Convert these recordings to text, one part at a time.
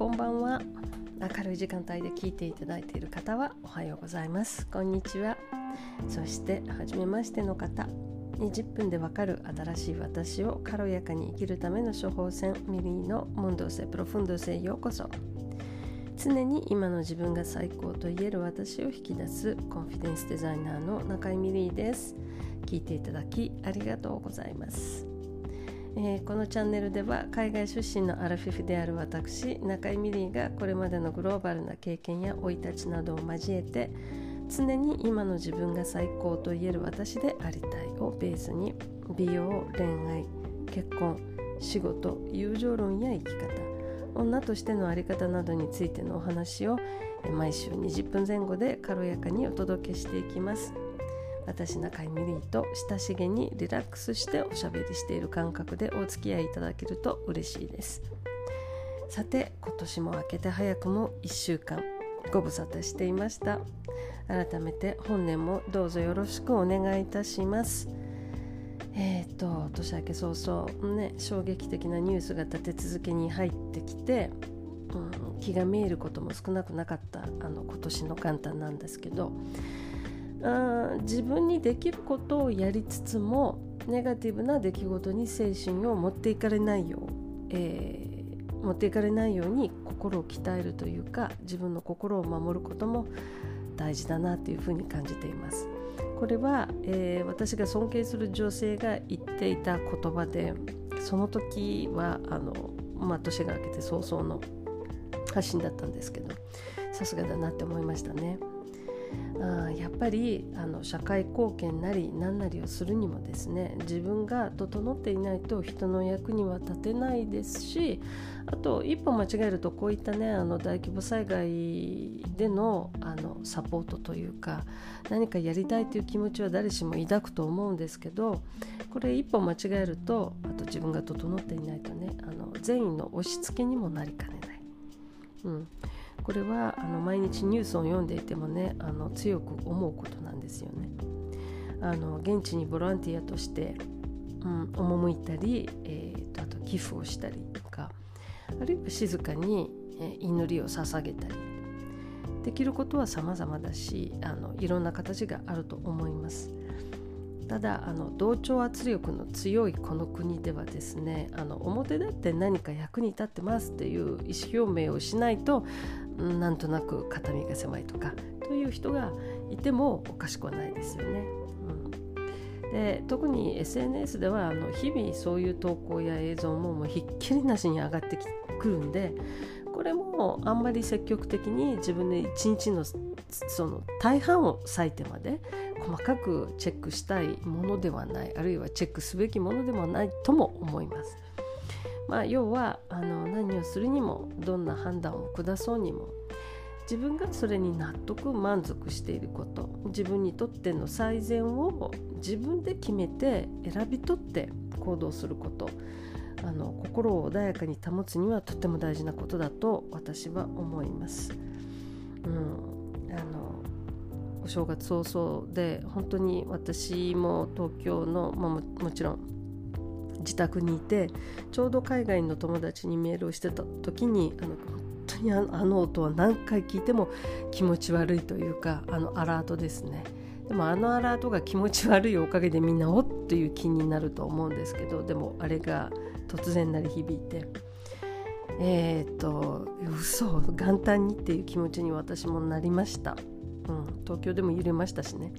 こんばんは。明るい時間帯で聞いていただいている方はおはようございます。こんにちは。そして初めましての方。20分でわかる。新しい私を軽やかに生きるための処方箋。ミリーのモンドセプロフンドセへようこそ。常に今の自分が最高と言える私を引き出す。コンフィデンスデザイナーの中井ミリーです。聞いていただきありがとうございます。えー、このチャンネルでは海外出身のアラフィフである私中井美里がこれまでのグローバルな経験や生い立ちなどを交えて常に今の自分が最高と言える私でありたいをベースに美容恋愛結婚仕事友情論や生き方女としての在り方などについてのお話を毎週20分前後で軽やかにお届けしていきます。私中井ミリーと親しげにリラックスしておしゃべりしている感覚でお付き合いいただけると嬉しいです。さて今年も明けて早くも1週間ご無沙汰していました。改めて本年もどうぞよろしくお願いいたします。えーと年明け早々ね衝撃的なニュースが立て続けに入ってきて、うん、気が見えることも少なくなかったあの今年の元旦なんですけどあ自分にできることをやりつつもネガティブな出来事に精神を持っていかれないよう、えー、持っていかれないように心を鍛えるというか自分の心を守ることも大事だなというふうに感じています。これは、えー、私が尊敬する女性が言っていた言葉でその時はあの、まあ、年が明けて早々の発信だったんですけどさすがだなって思いましたね。あやっぱりあの社会貢献なり何なりをするにもですね自分が整っていないと人の役には立てないですしあと一歩間違えるとこういったねあの大規模災害でのあのサポートというか何かやりたいという気持ちは誰しも抱くと思うんですけどこれ一歩間違えるとあと自分が整っていないとねあの善意の押し付けにもなりかねない。うんこれはあの毎日ニュースを読んでいてもねあの強く思うことなんですよね。あの現地にボランティアとして、うん、赴いたり、えーと、あと寄付をしたりとかあるいは静かに、え祈りを捧げたりできることは様々だしあのいろんな形があると思います。ただあの同調圧力の強いこの国ではですねあの表立って何か役に立ってますっていう意思表明をしないとなんとなく肩身が狭いとかという人がいてもおかしくはないですよね。うん、で特に SNS ではあの日々そういう投稿や映像ももうひっきりなしに上がってくるんでこれもあんまり積極的に自分で一日のその大半を割いてまで細かくチェックしたいものではないあるいはチェックすべきものでもないとも思います。まあ、要はあの何をするにもどんな判断を下そうにも自分がそれに納得満足していること自分にとっての最善を自分で決めて選び取って行動することあの心を穏やかに保つにはとても大事なことだと私は思います。うん、あのお正月早々で本当に私も東京の、まあ、ももちろん自宅にいてちょうど海外の友達にメールをしてた時にあの本当にあの音は何回聞いても気持ち悪いというかあのアラートですね。でもあのアラートが気持ち悪いおかげでみんなおっという気になると思うんですけどでもあれが突然なり響いて。えー、っと嘘元旦にっていう気持ちに私もなりました、うん、東京でも揺れましたしね。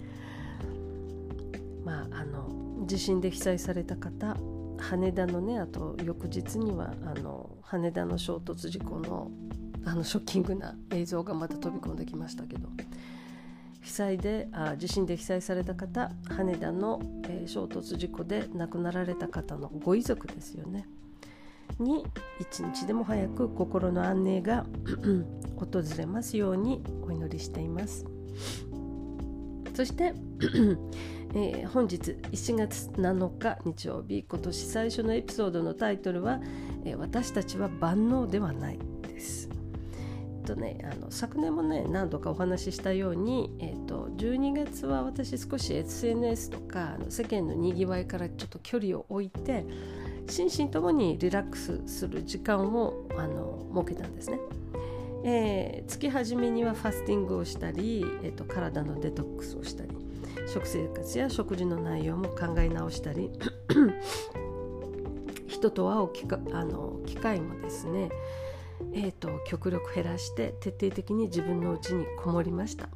まああの地震で被災された方羽田のねあと翌日にはあの羽田の衝突事故のあのショッキングな映像がまた飛び込んできましたけど被災であ地震で被災された方羽田の、えー、衝突事故で亡くなられた方のご遺族ですよね。に一日でも早く心の安寧が 訪れますようにお祈りしています。そしてえー、本日1月7日日曜日今年最初のエピソードのタイトルは「えー、私たちは万能ではない」です。とね、あの昨年もね何度かお話ししたように、えーと、12月は私少し SNS とかあの世間のにぎわいからちょっと距離を置いて心身ともにリラックスする時間をあの設けたんですね。えー、月初めにはファスティングをしたり、えーと、体のデトックスをしたり食生活や食事の内容も考え直したり 人と会う機会あの機会もですね、えーと極力減らして徹底的に自分の家にこもりました。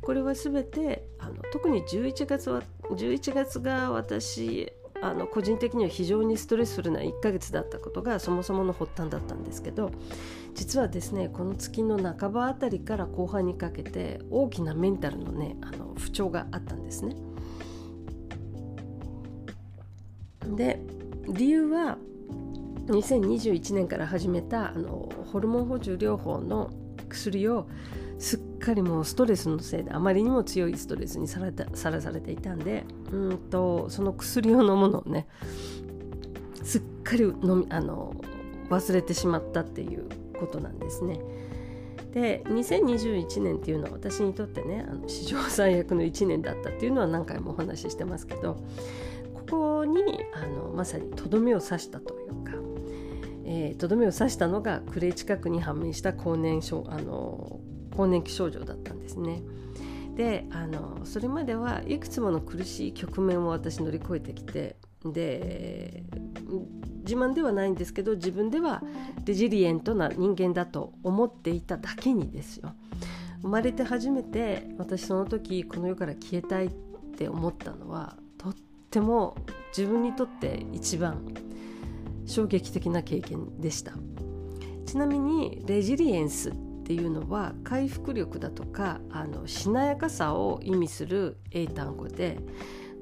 これは全てあの特に11月は11月が私あの個人的には非常にストレスフルな1ヶ月だったことがそもそもの発端だったんですけど実はですねこの月の半ばあたりから後半にかけて大きなメンタルのねあの不調があったんですね。で理由は2021年から始めたあのホルモン補充療法の薬をすっかりもうストレスのせいであまりにも強いストレスにさらさらされていたんでうんとその薬を飲むのをねすっかり飲みあの忘れてしまったっていうことなんですね。で2021年っていうのは私にとってねあの史上最悪の1年だったっていうのは何回もお話ししてますけどここにあのまさにとどめを刺したというかとど、めを刺したのが暮れ近くに判明した更年症あの更年期症状だったんですね。であのそれまではいくつもの苦しい局面を私乗り越えてきてで自慢ではないんですけど自分ではレジリエントな人間だと思っていただけにですよ生まれて初めて私その時この世から消えたいって思ったのはとっても自分にとって一番衝撃的な経験でしたちなみにレジリエンスっていうのは回復力だとかあのしなやかさを意味する英単語で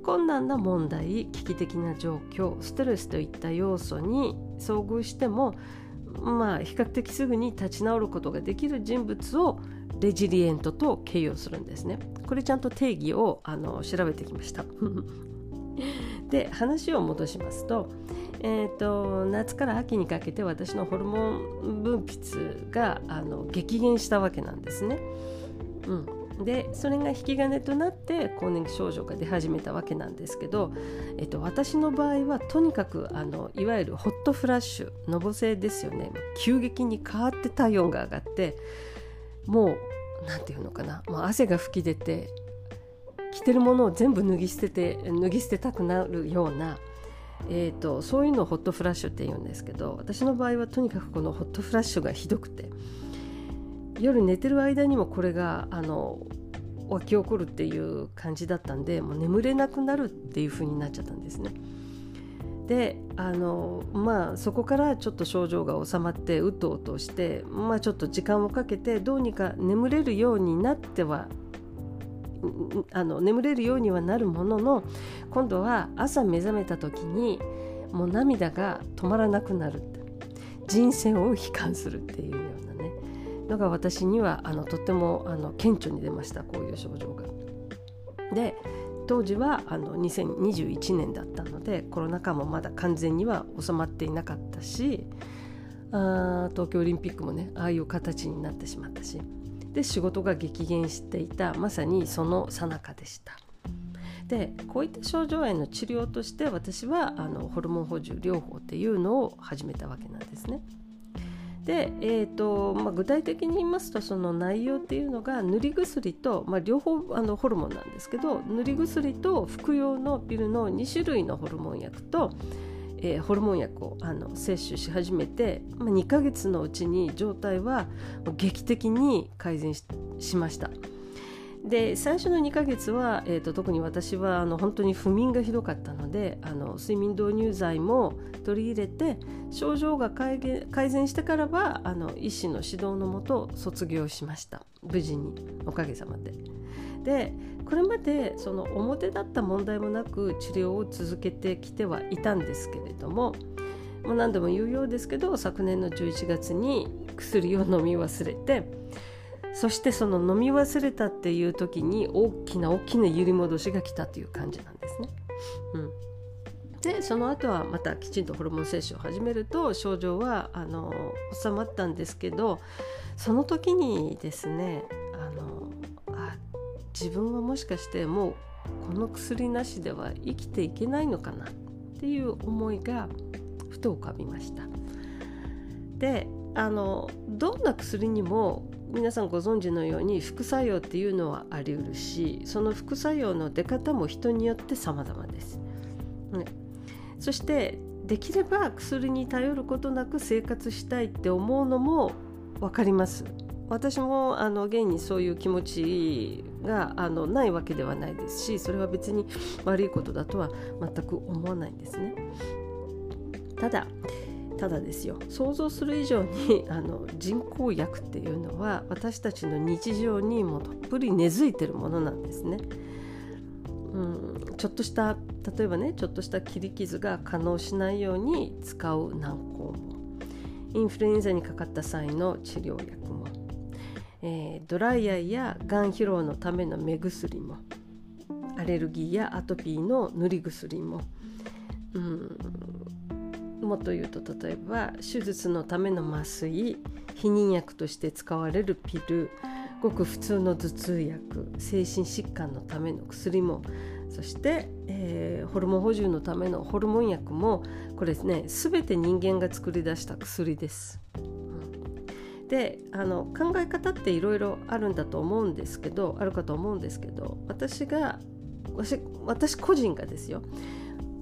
困難な問題危機的な状況ストレスといった要素に遭遇してもまあ比較的すぐに立ち直ることができる人物をレジリエントと形容するんですね。これちゃんと定義をあの調べてきました。で話を戻しますと,、えーと、夏から秋にかけて私のホルモン分泌があの激減したわけなんですね。うん、でそれが引き金となって更年期症状が出始めたわけなんですけど、えっと、私の場合はとにかくあのいわゆるホットフラッシュのぼせですよね。急激に変わって体温が上がってもう何て言うのかな。もう汗が噴き出て着てるものを全部脱ぎ捨てて脱ぎ捨てたくなるような、えーと、そういうのをホットフラッシュって言うんですけど私の場合はとにかくこのホットフラッシュがひどくて夜寝てる間にもこれがあの湧き起こるっていう感じだったんでもう眠れなくなるっていう風になっちゃったんですね。であのまあそこからちょっと症状が治まってうとうとしてまあちょっと時間をかけてどうにか眠れるようになってはあの眠れるようにはなるものの今度は朝目覚めた時にもう涙が止まらなくなる人生を悲観するっていうようなね。のが私にはあのとってもあの顕著に出ましたこういう症状が。で当時はあの2021年だったのでコロナ禍もまだ完全には収まっていなかったしあ東京オリンピックもねああいう形になってしまったし。で仕事が激減していたまさにその最中でした。でこういった症状への治療として私はあのホルモン補充療法っていうのを始めたわけなんですね。で、えーとまあ、具体的に言いますとその内容っていうのが塗り薬と、まあ、両方あのホルモンなんですけど塗り薬と服用のピルの2種類のホルモン薬とえー、ホルモン薬をあの摂取し始めて、まあ、2ヶ月のうちに状態は劇的に改善しました。で最初の2ヶ月は、えーと、特に私はあの本当に不眠がひどかったのであの睡眠導入剤も取り入れて症状が改善してからはあの医師の指導のもと卒業しました無事におかげさまで。でこれまでその表だった問題もなく治療を続けてきてはいたんですけれどももう何度も言うようですけど昨年の11月に薬を飲み忘れてそしてその飲み忘れたっていう時に大きな大きな揺り戻しが来たという感じなんですね。うんでその後はまたきちんとホルモン摂取を始めると症状はあの収まったんですけどその時にですねあの自分はもしかしてもうこの薬なしでは生きていけないのかなっていう思いがふと浮かびました。であのどんな薬にも皆さんご存知のように副作用っていうのはありうるしその副作用の出方も人によって様々です、ね、そしてできれば薬に頼ることなく生活したいって思うのも分かります。私もあの現にそういう気持ちがあのないわけではないですしそれは別に悪いことだとは全く思わないんですね。ただただですよ。想像する以上にあの人工薬っていうのは私たちの日常にもどっぷり根付いてるものなんですね。うん、ちょっとした例えばねちょっとした切り傷が可能しないように使う軟膏も。インフルエンザにかかった際の治療薬、ドライアイやがん疲労のための目薬もアレルギーやアトピーの塗り薬も、うん、もっと言うと例えば手術のための麻酔避妊薬として使われるピルごく普通の頭痛薬精神疾患のための薬もそして、えー、ホルモン補充のためのホルモン薬もこれですね全て人間が作り出した薬です。であの考え方っていろいろあるんだと思うんですけどあるかと思うんですけど私が私個人がですよ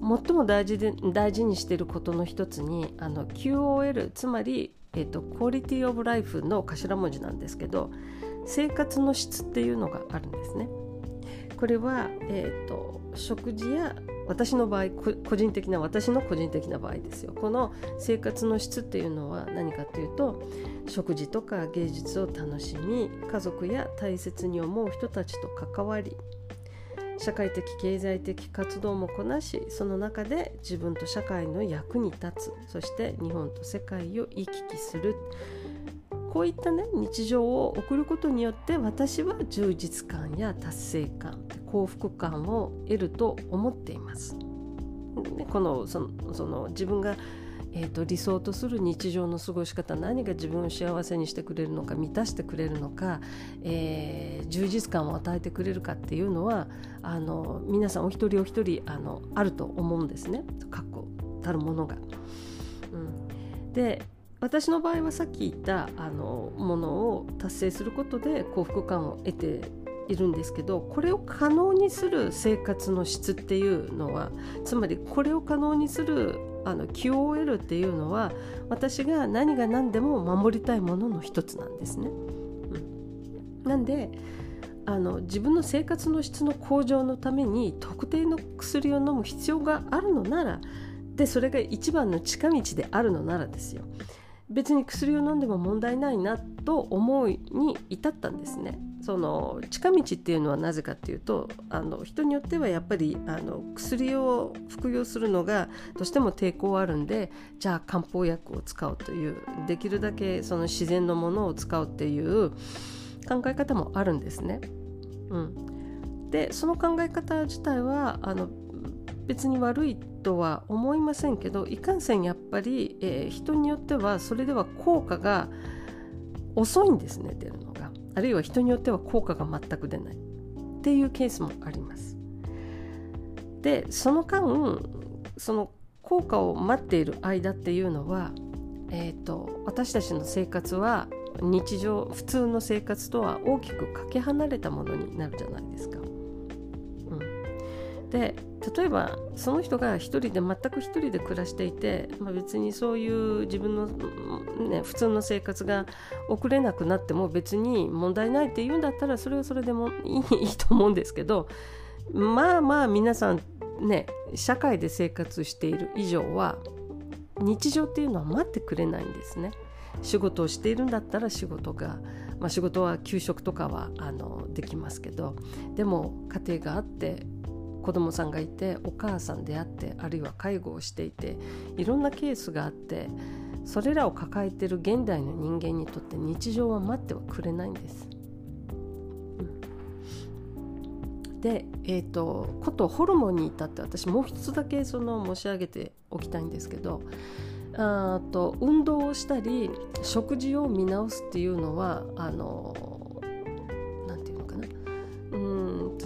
最も大事で大事にしていることの一つにあの QOL つまり、えーと、クオリティオブライフの頭文字なんですけど生活の質っていうのがあるんですね。これは、えーと、食事や私の場合個人的な私の個人的な場合ですよ。この生活の質っていうのは何かというと食事とか芸術を楽しみ家族や大切に思う人たちと関わり社会的経済的活動もこなしその中で自分と社会の役に立つそして日本と世界を行き来する。こういったね日常を送ることによって私は充実感や達成感幸福感を得ると思っています。このそのその自分がえーと、理想とする日常の過ごし方何が自分を幸せにしてくれるのか満たしてくれるのか、えー、充実感を与えてくれるかっていうのはあの皆さんお一人お一人あのあると思うんですね確固たるものが。うん、で私の場合はさっき言ったあのものを達成することで幸福感を得ているんですけどこれを可能にする生活の質っていうのはつまりこれを可能にするあの QOL っていうのは私が何が何でも守りたいものの一つなんですね。うん、なんであの自分の生活の質の向上のために特定の薬を飲む必要があるのならでそれが一番の近道であるのならですよ別に薬を飲んでも問題ないなと思いに至ったんですね。その近道っていうのはなぜかっていうとあの人によってはやっぱりあの薬を服用するのがどうしても抵抗あるんでじゃあ漢方薬を使うというできるだけその自然のものを使うっていう考え方もあるんですね。うん、でその考え方自体はあの別に悪いとは思いませんけどいかんせんやっぱり、えー、人によってはそれでは効果が遅いんですね出るのが。あるいは人によっては効果が全く出ない。っていうケースもあります。でその間その効果を待っている間っていうのは、えーと、私たちの生活は日常普通の生活とは大きくかけ離れたものになるじゃないですか。で例えばその人が一人で全く一人で暮らしていて、まあ、別にそういう自分の、ね、普通の生活が送れなくなっても別に問題ないって言うんだったらそれはそれでもいいいいと思うんですけどまあまあ皆さんね社会で生活している以上は日常っていうのは待ってくれないんですね。仕事をしているんだったら仕事が、まあ、仕事は給食とかはあのできますけどでも家庭があって子供さんがいてお母さんであってあるいは介護をしていていろんなケースがあってそれらを抱えている現代の人間にとって日常は待ってはくれないんです。で、えーと、ことホルモンに至って私もう一つだけその申し上げておきたいんですけどあと運動をしたり食事を見直すっていうのはあの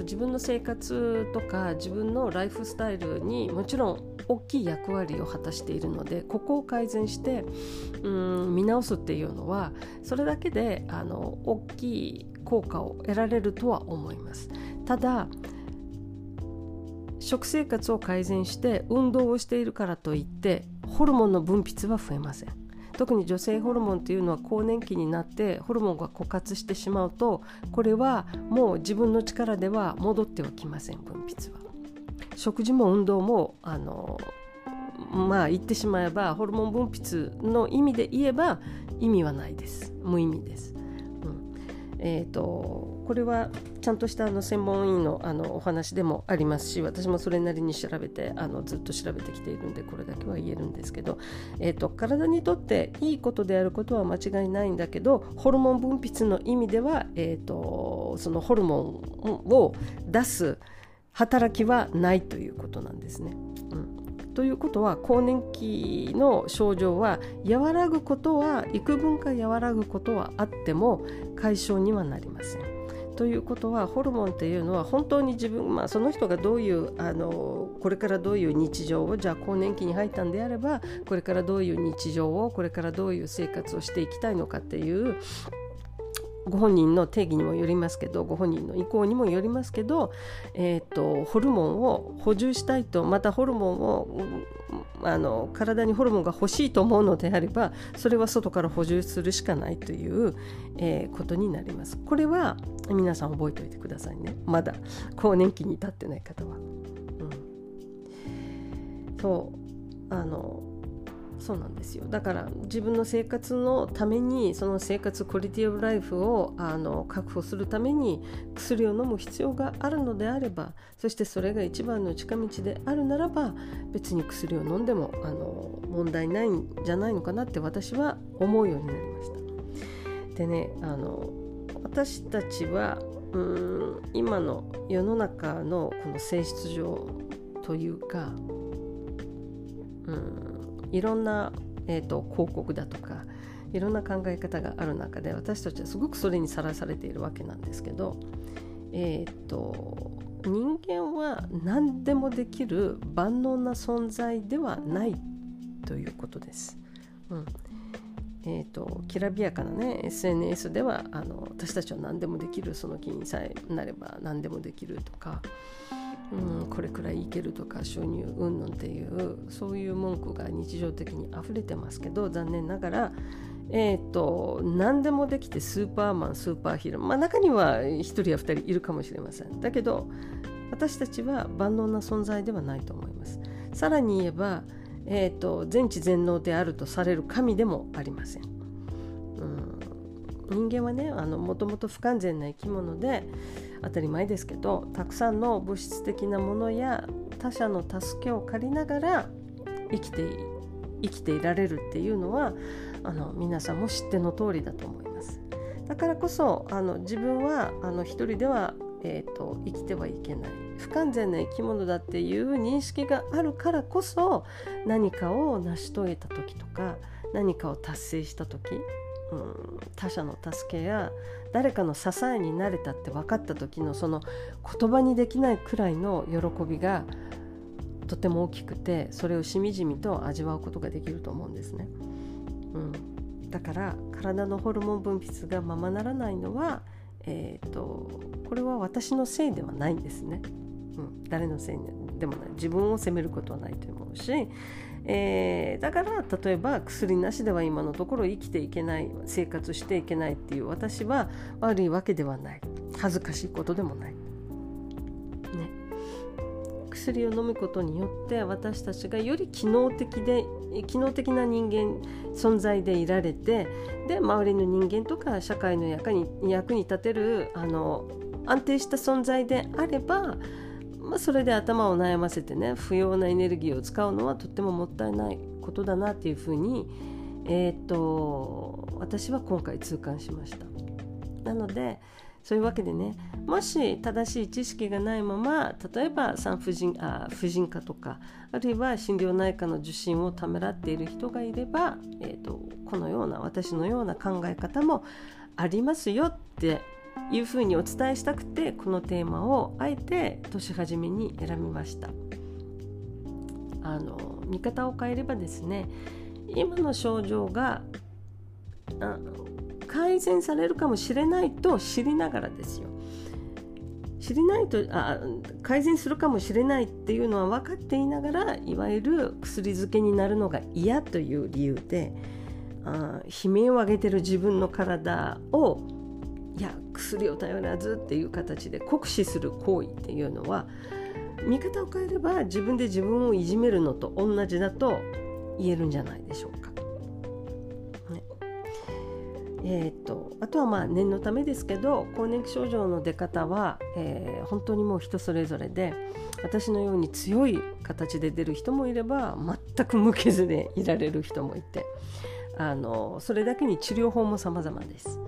自分の生活とか自分のライフスタイルにもちろん大きい役割を果たしているのでここを改善してうん見直すっていうのはそれだけであの大きい効果を得られるとは思います。ただ食生活を改善して運動をしているからといってホルモンの分泌は増えません特に女性ホルモンというのは更年期になってホルモンが枯渇してしまうとこれはもう自分の力では戻ってはきません分泌は。食事も運動もあのまあ言ってしまえばホルモン分泌の意味で言えば意味はないです。無意味です、えーとこれはちゃんとしたあの専門医のあのお話でもありますし私もそれなりに調べてあのずっと調べてきているんでこれだけは言えるんですけど、えーと、体にとっていいことであることは間違いないんだけどホルモン分泌の意味では、えーとそのホルモンを出す働きはないということなんですね。うんということは更年期の症状は和らぐことは幾分か和らぐことはあっても解消にはなりません。ということはホルモンっていうのは本当に自分、まあ、その人がどういうあのこれからどういう日常をじゃあ更年期に入ったんであればこれからどういう日常をこれからどういう生活をしていきたいのかっていうご本人の定義にもよりますけどご本人の意向にもよりますけど、えーと、ホルモンを補充したいとまたホルモンをあの体にホルモンが欲しいと思うのであればそれは外から補充するしかないという、えー、ことになります。これは皆さん覚えておいてくださいねまだ更年期に至ってない方は。うん、そうあのそうなんですよだから自分の生活のためにその生活クオリティオブライフをあの確保するために薬を飲む必要があるのであればそしてそれが一番の近道であるならば別に薬を飲んでもあの問題ないんじゃないのかなって私は思うようになりました。でねあの私たちはうん今の世の中のこの性質上というかうんいろんな、えーと、広告だとかいろんな考え方がある中で私たちはすごくそれにさらされているわけなんですけど、えーと、人間は何でもできる万能な存在ではないということです。うんえーと、きらびやかな、ね、SNS ではあの私たちは何でもできるその気にさえなれば何でもできるとか、うん、これくらいいけるとか収入うんぬんっていうそういう文句が日常的に溢れてますけど残念ながら、えーと、何でもできてスーパーマンスーパーヒーロー、まあ、中には1人や2人いるかもしれません。だけど私たちは万能な存在ではないと思います。さらに言えば、えーと、全知全能であるとされる神でもありません、うん、人間はねもともと不完全な生き物で当たり前ですけどたくさんの物質的なものや他者の助けを借りながら生きて生きていられるっていうのはあの皆さんも知っての通りだと思います。だからこそあの自分はあの一人では、えーと、生きてはいけない不完全な生き物だっていう認識があるからこそ何かを成し遂げた時とか何かを達成した時うん、他者の助けや誰かの支えになれたって分かった時のその言葉にできないくらいの喜びがとても大きくてそれをしみじみと味わうことができると思うんですね。うん、だから体のホルモン分泌がままならないのは、えーと、これは私のせいではないんですね。うん、誰のせいでもない自分を責めることはないと思うしえー、だから例えば薬なしでは今のところ生きていけない生活していけないっていう私は悪いわけではない恥ずかしいことでもない。ね、薬を飲むことによって私たちがより機能的で機能的な人間存在でいられてで周りの人間とか社会の役に役に立てるあの安定した存在であればまあ、それで頭を悩ませてね不要なエネルギーを使うのはとってももったいないことだなっていうふうに、えー、っと私は今回痛感しました。なのでそういうわけでねもし正しい知識がないまま例えば産婦人あ婦人科とかあるいは心療内科の受診をためらっている人がいれば、えーとこのような私のような考え方もありますよっていうふうにお伝えしたくてこのテーマをあえて年初めに選びました。あの見方を変えればですね今の症状が改善されるかもしれないと知りながらですよ知りないとあ改善するかもしれないっていうのは分かっていながらいわゆる薬漬けになるのが嫌という理由であ悲鳴を上げてる自分の体をいや薬を頼らずっていう形で酷使する行為っていうのは見方を変えれば自分で自分をいじめるのと同じだと言えるんじゃないでしょうか。ねえーと、あとはまあ念のためですけど更年期症状の出方は、えー、本当にもう人それぞれで私のように強い形で出る人もいれば全く無傷でいられる人もいてあのそれだけに治療法も様々です。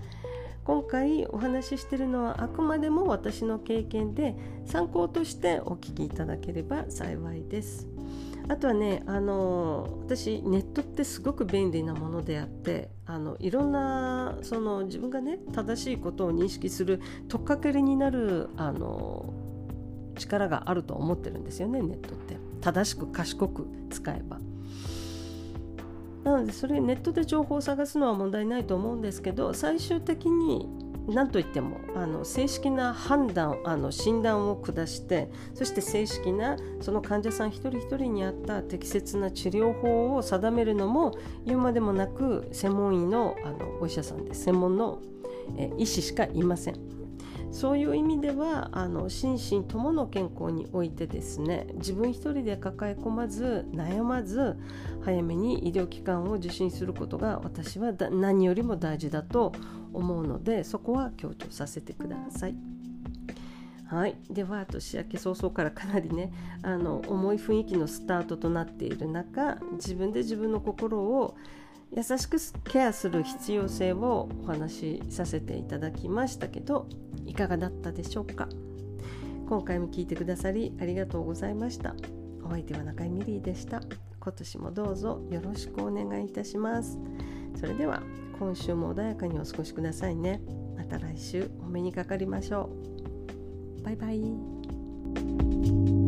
今回お話ししているのはあくまでも私の経験で参考としてお聞きいただければ幸いです。あとはねあの私ネットってすごく便利なものであってあのいろんなその自分がね正しいことを認識する取っかかりになるあの力があると思ってるんですよねネットって正しく賢く使えば。なのでそれネットで情報を探すのは問題ないと思うんですけど最終的に何といってもあの正式な判断あの診断を下してそして正式なその患者さん一人一人に合った適切な治療法を定めるのも言うまでもなく専門医のあのお医者さんです専門のえ医師しかいません。そういう意味ではあの心身ともの健康においてですね自分一人で抱え込まず悩まず早めに医療機関を受診することが私は何よりも大事だと思うのでそこは強調させてください。はい、では年明け早々からかなりねあの重い雰囲気のスタートとなっている中自分で自分の心を優しくケアする必要性をお話しさせていただきましたけどいかがだったでしょうか？今回も聞いてくださりありがとうございました。お相手は中井ミリーでした。今年もどうぞよろしくお願いいたします。それでは今週も穏やかにお過ごしくださいね。また来週お目にかかりましょう。バイバイ。